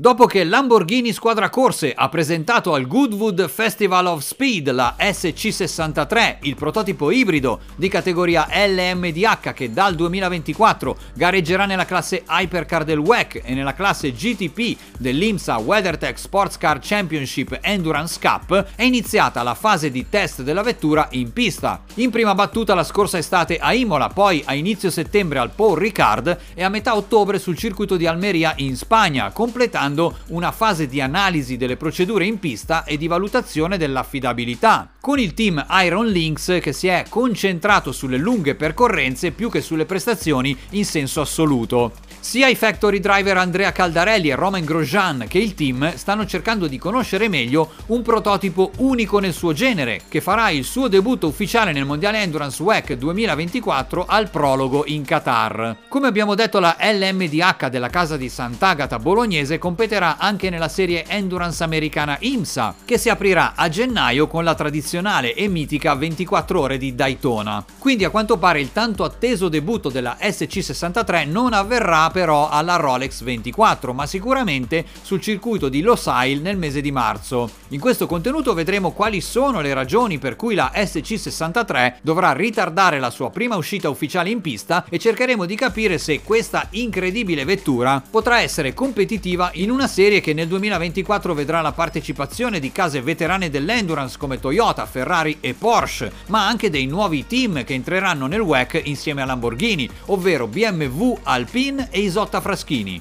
Dopo che Lamborghini Squadra Corse ha presentato al Goodwood Festival of Speed la SC63, il prototipo ibrido di categoria LMDH che dal 2024 gareggerà nella classe Hypercar del WEC e nella classe GTP dell'IMSA WeatherTech Sports Car Championship Endurance Cup, è iniziata la fase di test della vettura in pista. In prima battuta la scorsa estate a Imola, poi a inizio settembre al Paul Ricard e a metà ottobre sul circuito di Almeria in Spagna, completando una fase di analisi delle procedure in pista e di valutazione dell'affidabilità, con il team Iron Lynx che si è concentrato sulle lunghe percorrenze più che sulle prestazioni in senso assoluto. Sia i factory driver Andrea Caldarelli e Romain Grosjean che il team stanno cercando di conoscere meglio un prototipo unico nel suo genere, che farà il suo debutto ufficiale nel Mondiale Endurance WEC 2024 al prologo in Qatar. Come abbiamo detto la LMDH della casa di Sant'Agata bolognese competerà anche nella serie Endurance americana IMSA, che si aprirà a gennaio con la tradizionale e mitica 24 ore di Daytona. Quindi a quanto pare il tanto atteso debutto della SC63 non avverrà però alla Rolex 24, ma sicuramente sul circuito di Losail nel mese di marzo. In questo contenuto vedremo quali sono le ragioni per cui la SC63 dovrà ritardare la sua prima uscita ufficiale in pista e cercheremo di capire se questa incredibile vettura potrà essere competitiva in una serie che nel 2024 vedrà la partecipazione di case veterane dell'endurance come Toyota, Ferrari e Porsche, ma anche dei nuovi team che entreranno nel WEC insieme a Lamborghini, ovvero BMW, Alpine e e Isotta Fraschini.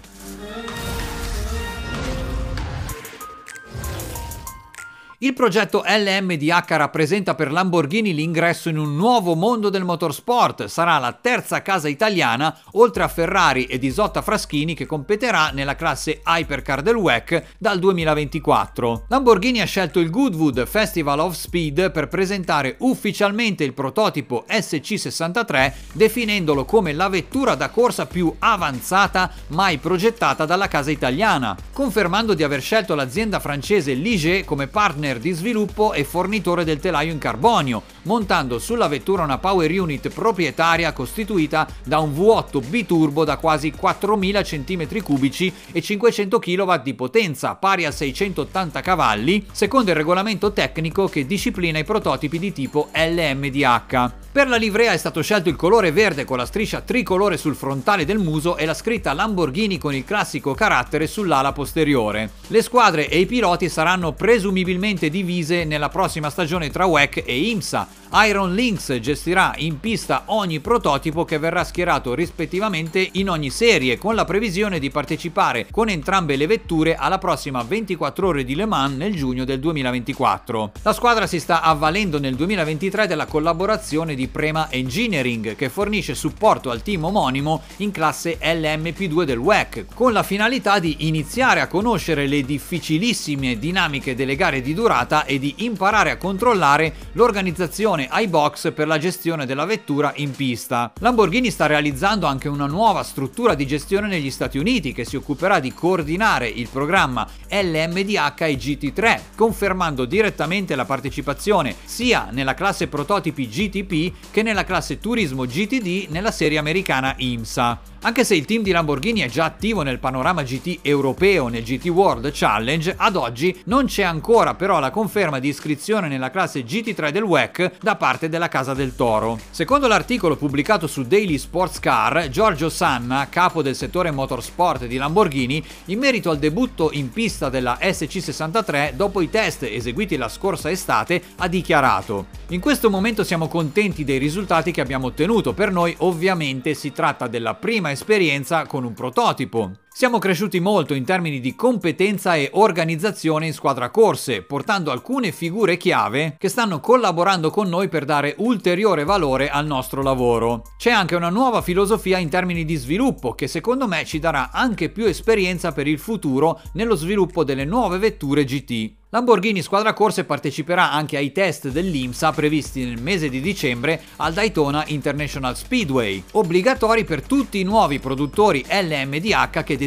Il progetto LMDH rappresenta per Lamborghini l'ingresso in un nuovo mondo del motorsport. Sarà la terza casa italiana, oltre a Ferrari ed Isotta Fraschini, che competerà nella classe Hypercar del WEC dal 2024. Lamborghini ha scelto il Goodwood Festival of Speed per presentare ufficialmente il prototipo SC63, definendolo come la vettura da corsa più avanzata mai progettata dalla casa italiana, confermando di aver scelto l'azienda francese Ligier come partner partner di sviluppo e fornitore del telaio in carbonio, montando sulla vettura una power unit proprietaria costituita da un V8 biturbo da quasi 4000 cm3 e 500 kW di potenza, pari a 680 cavalli, secondo il regolamento tecnico che disciplina i prototipi di tipo LMDH. Per la livrea è stato scelto il colore verde con la striscia tricolore sul frontale del muso e la scritta Lamborghini con il classico carattere sull'ala posteriore. Le squadre e i piloti saranno presumibilmente divise nella prossima stagione tra WEC e IMSA, Iron Lynx gestirà in pista ogni prototipo che verrà schierato rispettivamente in ogni serie, con la previsione di partecipare con entrambe le vetture alla prossima 24 ore di Le Mans nel giugno del 2024. La squadra si sta avvalendo nel 2023 della collaborazione di Prema Engineering, che fornisce supporto al team omonimo in classe LMP2 del WEC, con la finalità di iniziare a conoscere le difficilissime dinamiche delle gare di durata e di imparare a controllare l'organizzazione soluzione iBox per la gestione della vettura in pista. Lamborghini sta realizzando anche una nuova struttura di gestione negli Stati Uniti che si occuperà di coordinare il programma LMDH e GT3, confermando direttamente la partecipazione sia nella classe prototipi GTP che nella classe turismo GTD nella serie americana IMSA. Anche se il team di Lamborghini è già attivo nel panorama GT europeo nel GT World Challenge, ad oggi non c'è ancora però la conferma di iscrizione nella classe GT3 del WEC da parte della Casa del Toro. Secondo l'articolo pubblicato su Daily Sports Car, Giorgio Sanna, capo del settore motorsport di Lamborghini, in merito al debutto in pista della SC63 dopo i test eseguiti la scorsa estate, ha dichiarato in questo momento siamo contenti dei risultati che abbiamo ottenuto, per noi ovviamente si tratta della prima esperienza con un prototipo. Siamo cresciuti molto in termini di competenza e organizzazione in squadra corse, portando alcune figure chiave che stanno collaborando con noi per dare ulteriore valore al nostro lavoro. C'è anche una nuova filosofia in termini di sviluppo che secondo me ci darà anche più esperienza per il futuro nello sviluppo delle nuove vetture GT. Lamborghini Squadra Corse parteciperà anche ai test dell'IMSA previsti nel mese di dicembre al Daytona International Speedway, obbligatori per tutti i nuovi produttori LMDH che desiderano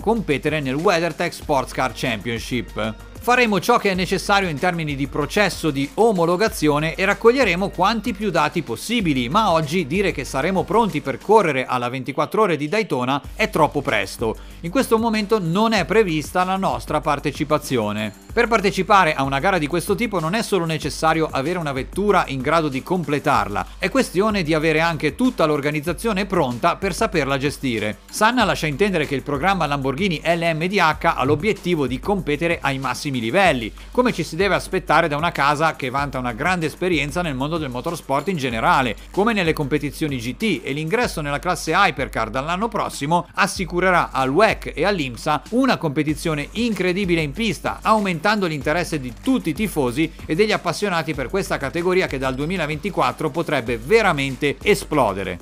competere nel WeatherTech Sports Car Championship. Faremo ciò che è necessario in termini di processo di omologazione e raccoglieremo quanti più dati possibili, ma oggi dire che saremo pronti per correre alla 24 ore di Daytona è troppo presto. In questo momento non è prevista la nostra partecipazione. Per partecipare a una gara di questo tipo non è solo necessario avere una vettura in grado di completarla, è questione di avere anche tutta l'organizzazione pronta per saperla gestire. Sanna lascia intendere che il programma Lamborghini LMDH ha l'obiettivo di competere ai massimi livelli, come ci si deve aspettare da una casa che vanta una grande esperienza nel mondo del motorsport in generale, come nelle competizioni GT e l'ingresso nella classe Hypercar dall'anno prossimo assicurerà al WEC e all'IMSA una competizione incredibile in pista, aumentando l'interesse di tutti i tifosi e degli appassionati per questa categoria che dal 2024 potrebbe veramente esplodere.